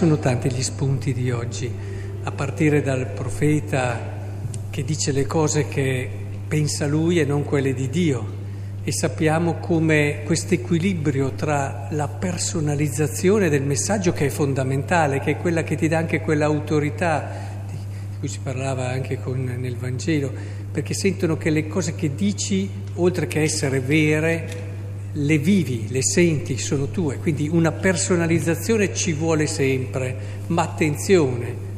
sono tanti gli spunti di oggi, a partire dal profeta che dice le cose che pensa lui e non quelle di Dio. E sappiamo come questo equilibrio tra la personalizzazione del messaggio che è fondamentale, che è quella che ti dà anche quell'autorità di cui si parlava anche con, nel Vangelo, perché sentono che le cose che dici, oltre che essere vere, le vivi, le senti, sono tue, quindi una personalizzazione ci vuole sempre, ma attenzione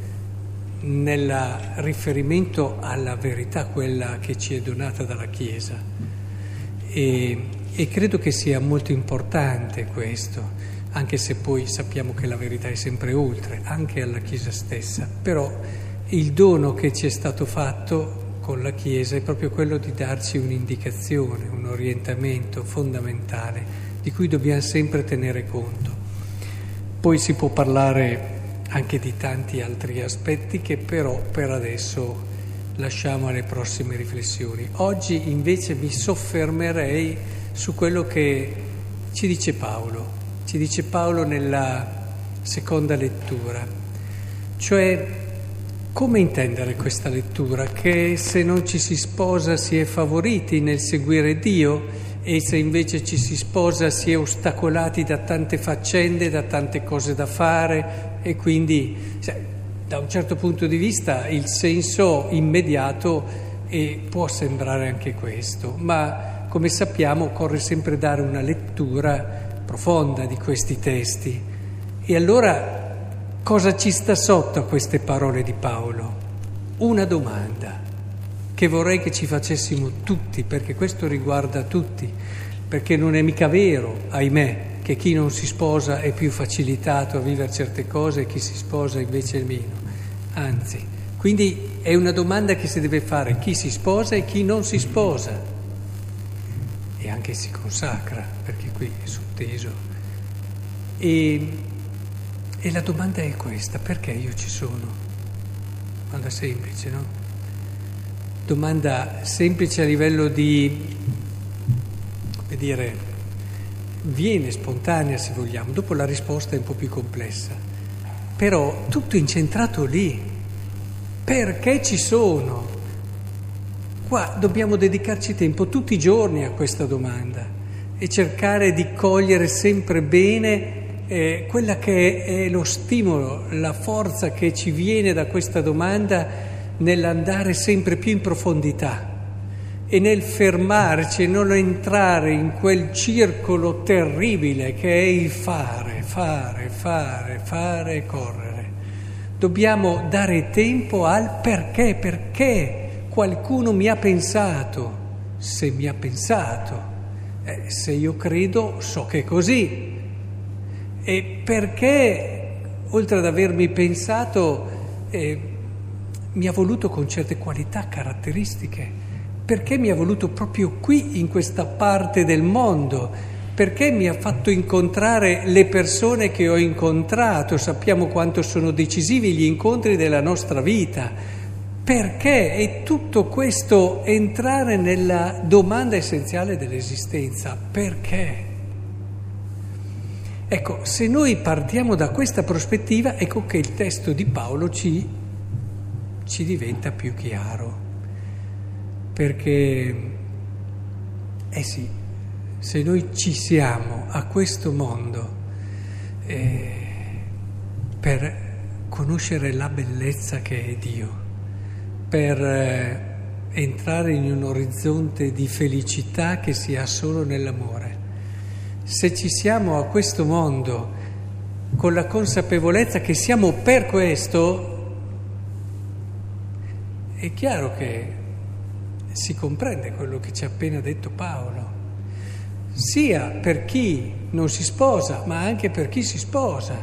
nel riferimento alla verità, quella che ci è donata dalla Chiesa. E, e credo che sia molto importante questo, anche se poi sappiamo che la verità è sempre oltre, anche alla Chiesa stessa, però il dono che ci è stato fatto con la Chiesa è proprio quello di darci un'indicazione, un orientamento fondamentale di cui dobbiamo sempre tenere conto. Poi si può parlare anche di tanti altri aspetti che però per adesso lasciamo alle prossime riflessioni. Oggi invece mi soffermerei su quello che ci dice Paolo, ci dice Paolo nella seconda lettura, cioè come intendere questa lettura? Che se non ci si sposa si è favoriti nel seguire Dio e se invece ci si sposa si è ostacolati da tante faccende, da tante cose da fare e quindi da un certo punto di vista il senso immediato può sembrare anche questo, ma come sappiamo occorre sempre dare una lettura profonda di questi testi. E allora Cosa ci sta sotto a queste parole di Paolo? Una domanda che vorrei che ci facessimo tutti, perché questo riguarda tutti, perché non è mica vero, ahimè, che chi non si sposa è più facilitato a vivere certe cose e chi si sposa invece è meno. Anzi, quindi è una domanda che si deve fare chi si sposa e chi non si sposa. E anche si consacra, perché qui è sotteso. E e la domanda è questa, perché io ci sono? Domanda semplice, no? Domanda semplice a livello di, come dire, viene spontanea se vogliamo, dopo la risposta è un po' più complessa, però tutto incentrato lì, perché ci sono? Qua dobbiamo dedicarci tempo tutti i giorni a questa domanda e cercare di cogliere sempre bene eh, quella che è lo stimolo, la forza che ci viene da questa domanda nell'andare sempre più in profondità e nel fermarci e non entrare in quel circolo terribile che è il fare, fare, fare, fare e correre. Dobbiamo dare tempo al perché, perché qualcuno mi ha pensato, se mi ha pensato, eh, se io credo so che è così, e perché, oltre ad avermi pensato, eh, mi ha voluto con certe qualità, caratteristiche? Perché mi ha voluto proprio qui, in questa parte del mondo? Perché mi ha fatto incontrare le persone che ho incontrato? Sappiamo quanto sono decisivi gli incontri della nostra vita. Perché? E tutto questo entrare nella domanda essenziale dell'esistenza. Perché? Ecco, se noi partiamo da questa prospettiva, ecco che il testo di Paolo ci, ci diventa più chiaro. Perché, eh sì, se noi ci siamo a questo mondo eh, per conoscere la bellezza che è Dio, per eh, entrare in un orizzonte di felicità che si ha solo nell'amore, se ci siamo a questo mondo con la consapevolezza che siamo per questo, è chiaro che si comprende quello che ci ha appena detto Paolo, sia per chi non si sposa, ma anche per chi si sposa.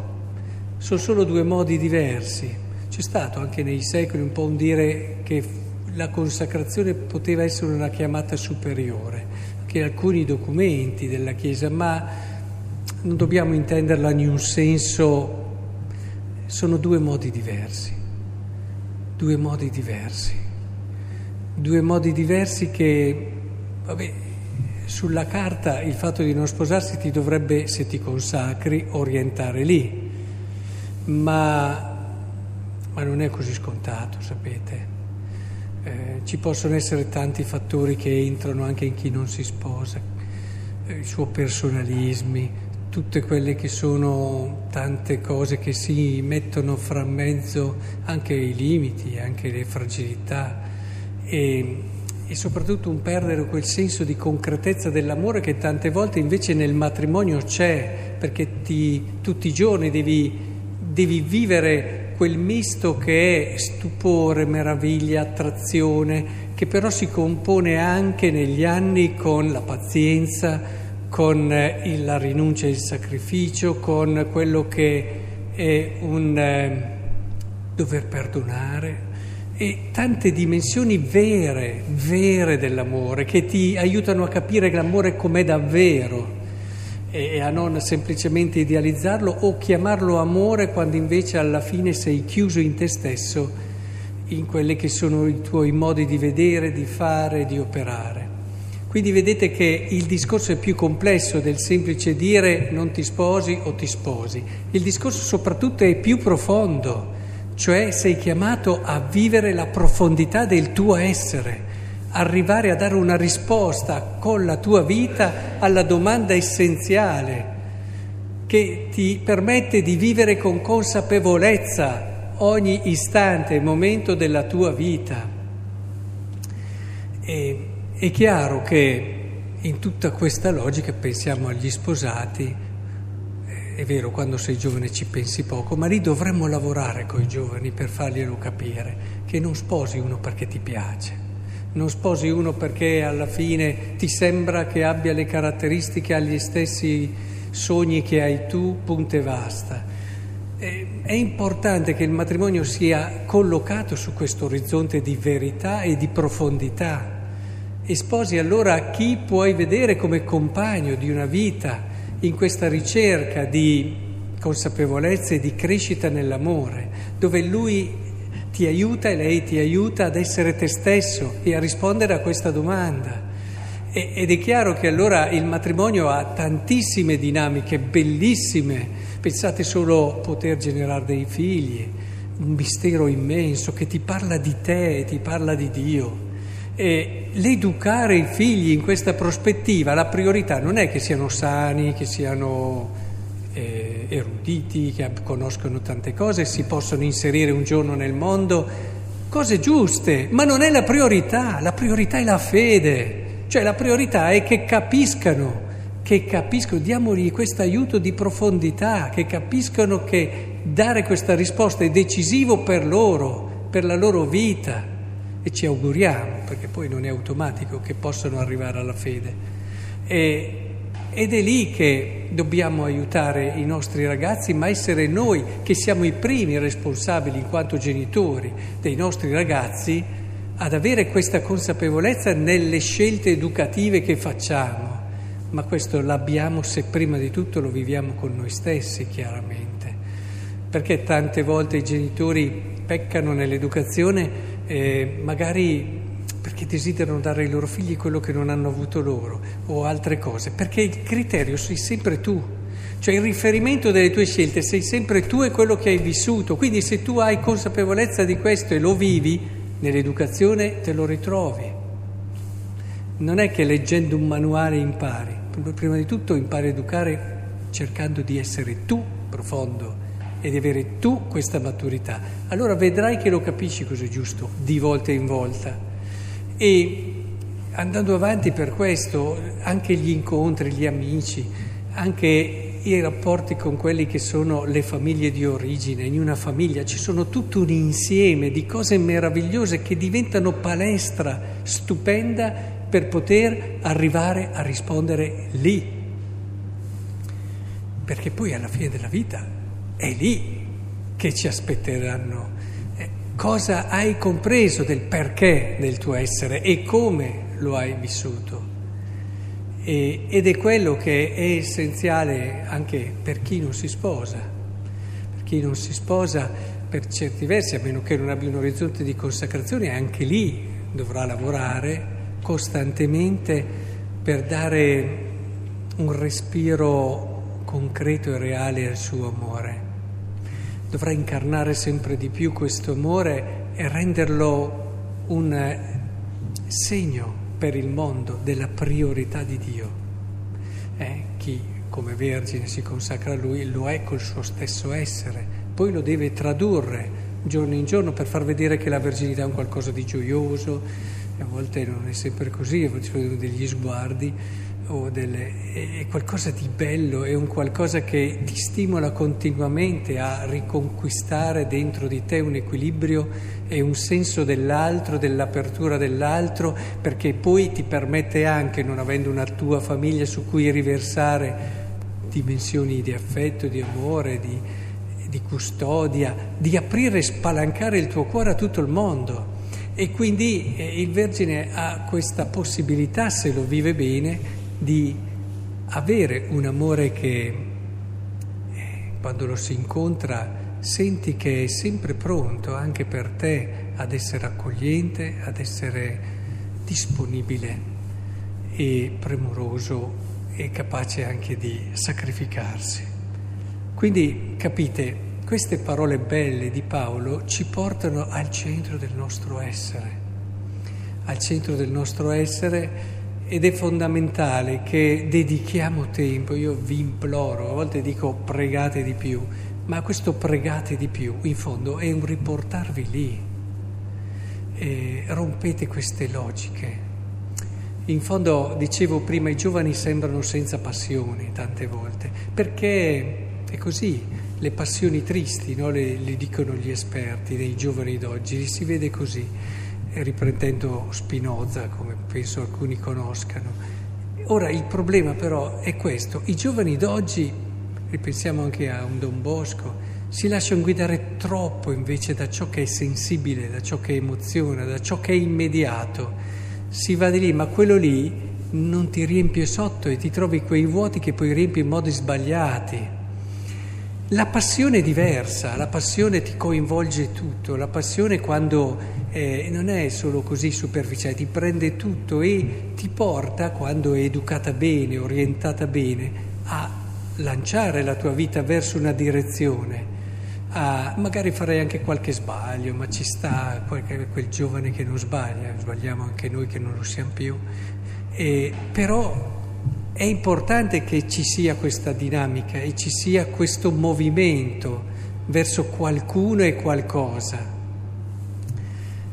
Sono solo due modi diversi. C'è stato anche nei secoli un po' un dire che la consacrazione poteva essere una chiamata superiore che alcuni documenti della Chiesa, ma non dobbiamo intenderla in un senso, sono due modi diversi, due modi diversi, due modi diversi che, vabbè, sulla carta il fatto di non sposarsi ti dovrebbe, se ti consacri, orientare lì, ma, ma non è così scontato, sapete. Eh, ci possono essere tanti fattori che entrano anche in chi non si sposa, eh, i suoi personalismi, tutte quelle che sono tante cose che si mettono fra mezzo anche i limiti, anche le fragilità. E, e soprattutto un perdere quel senso di concretezza dell'amore che tante volte invece nel matrimonio c'è, perché ti, tutti i giorni devi, devi vivere quel misto che è stupore, meraviglia, attrazione, che però si compone anche negli anni con la pazienza, con eh, la rinuncia e il sacrificio, con quello che è un eh, dover perdonare e tante dimensioni vere, vere dell'amore che ti aiutano a capire l'amore com'è davvero e a non semplicemente idealizzarlo o chiamarlo amore quando invece alla fine sei chiuso in te stesso, in quelli che sono i tuoi modi di vedere, di fare, di operare. Quindi vedete che il discorso è più complesso del semplice dire non ti sposi o ti sposi. Il discorso soprattutto è più profondo, cioè sei chiamato a vivere la profondità del tuo essere arrivare a dare una risposta con la tua vita alla domanda essenziale che ti permette di vivere con consapevolezza ogni istante e momento della tua vita. E, è chiaro che in tutta questa logica pensiamo agli sposati, è vero, quando sei giovane ci pensi poco, ma lì dovremmo lavorare con i giovani per farglielo capire, che non sposi uno perché ti piace non sposi uno perché alla fine ti sembra che abbia le caratteristiche, ha gli stessi sogni che hai tu, punto e basta. È importante che il matrimonio sia collocato su questo orizzonte di verità e di profondità. E sposi allora chi puoi vedere come compagno di una vita in questa ricerca di consapevolezza e di crescita nell'amore, dove lui ti aiuta e lei ti aiuta ad essere te stesso e a rispondere a questa domanda. E, ed è chiaro che allora il matrimonio ha tantissime dinamiche bellissime. Pensate solo a poter generare dei figli, un mistero immenso che ti parla di te ti parla di Dio. E l'educare i figli in questa prospettiva, la priorità non è che siano sani, che siano eh, eruditi, che conoscono tante cose, si possono inserire un giorno nel mondo, cose giuste, ma non è la priorità, la priorità è la fede, cioè la priorità è che capiscano, che capiscono, diamogli questo aiuto di profondità, che capiscono che dare questa risposta è decisivo per loro, per la loro vita. E ci auguriamo, perché poi non è automatico che possano arrivare alla fede. E, ed è lì che dobbiamo aiutare i nostri ragazzi, ma essere noi che siamo i primi responsabili in quanto genitori dei nostri ragazzi ad avere questa consapevolezza nelle scelte educative che facciamo. Ma questo l'abbiamo se prima di tutto lo viviamo con noi stessi, chiaramente. Perché tante volte i genitori peccano nell'educazione, eh, magari perché desiderano dare ai loro figli quello che non hanno avuto loro o altre cose, perché il criterio sei sempre tu, cioè il riferimento delle tue scelte sei sempre tu e quello che hai vissuto, quindi se tu hai consapevolezza di questo e lo vivi, nell'educazione te lo ritrovi. Non è che leggendo un manuale impari, prima di tutto impari a educare cercando di essere tu profondo e di avere tu questa maturità. Allora vedrai che lo capisci cos'è giusto di volta in volta. E andando avanti per questo, anche gli incontri, gli amici, anche i rapporti con quelli che sono le famiglie di origine, in una famiglia ci sono tutto un insieme di cose meravigliose che diventano palestra stupenda per poter arrivare a rispondere lì. Perché poi alla fine della vita è lì che ci aspetteranno cosa hai compreso del perché del tuo essere e come lo hai vissuto. E, ed è quello che è essenziale anche per chi non si sposa. Per chi non si sposa, per certi versi, a meno che non abbia un orizzonte di consacrazione, anche lì dovrà lavorare costantemente per dare un respiro concreto e reale al suo amore. Dovrà incarnare sempre di più questo amore e renderlo un eh, segno per il mondo della priorità di Dio. Eh, chi come Vergine si consacra a Lui lo è col suo stesso essere, poi lo deve tradurre giorno in giorno per far vedere che la verginità è un qualcosa di gioioso, a volte non è sempre così, ci sono degli sguardi o delle, è qualcosa di bello, è un qualcosa che ti stimola continuamente a riconquistare dentro di te un equilibrio e un senso dell'altro, dell'apertura dell'altro, perché poi ti permette anche, non avendo una tua famiglia su cui riversare dimensioni di affetto, di amore, di, di custodia, di aprire e spalancare il tuo cuore a tutto il mondo. E quindi eh, il Vergine ha questa possibilità, se lo vive bene, di avere un amore che eh, quando lo si incontra senti che è sempre pronto anche per te ad essere accogliente, ad essere disponibile e premuroso e capace anche di sacrificarsi. Quindi capite, queste parole belle di Paolo ci portano al centro del nostro essere, al centro del nostro essere ed è fondamentale che dedichiamo tempo, io vi imploro, a volte dico pregate di più, ma questo pregate di più in fondo è un riportarvi lì, e rompete queste logiche. In fondo, dicevo prima, i giovani sembrano senza passioni tante volte, perché è così, le passioni tristi, no? le, le dicono gli esperti dei giovani d'oggi, li si vede così riprendendo Spinoza, come penso alcuni conoscano. Ora il problema però è questo, i giovani d'oggi, ripensiamo anche a un Don Bosco, si lasciano guidare troppo invece da ciò che è sensibile, da ciò che emoziona, da ciò che è immediato. Si va di lì, ma quello lì non ti riempie sotto e ti trovi quei vuoti che poi riempi in modi sbagliati. La passione è diversa, la passione ti coinvolge tutto, la passione quando eh, non è solo così superficiale, ti prende tutto e ti porta, quando è educata bene, orientata bene, a lanciare la tua vita verso una direzione, a magari farei anche qualche sbaglio, ma ci sta qualche, quel giovane che non sbaglia, sbagliamo anche noi che non lo siamo più, e, però è importante che ci sia questa dinamica e ci sia questo movimento verso qualcuno e qualcosa.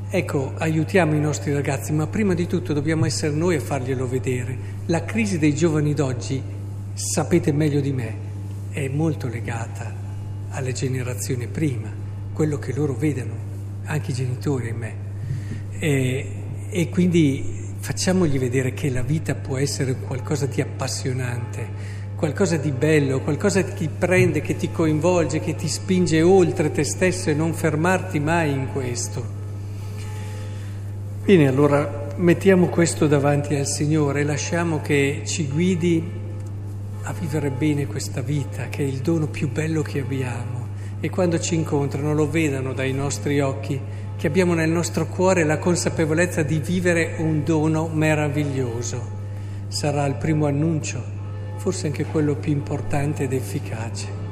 Ecco, aiutiamo i nostri ragazzi, ma prima di tutto dobbiamo essere noi a farglielo vedere. La crisi dei giovani d'oggi, sapete meglio di me, è molto legata alle generazioni prima, quello che loro vedono, anche i genitori e me. E, e quindi facciamogli vedere che la vita può essere qualcosa di appassionante, qualcosa di bello, qualcosa che ti prende, che ti coinvolge, che ti spinge oltre te stesso e non fermarti mai in questo. Bene, allora mettiamo questo davanti al Signore e lasciamo che ci guidi a vivere bene questa vita, che è il dono più bello che abbiamo. E quando ci incontrano lo vedano dai nostri occhi che abbiamo nel nostro cuore la consapevolezza di vivere un dono meraviglioso. Sarà il primo annuncio, forse anche quello più importante ed efficace.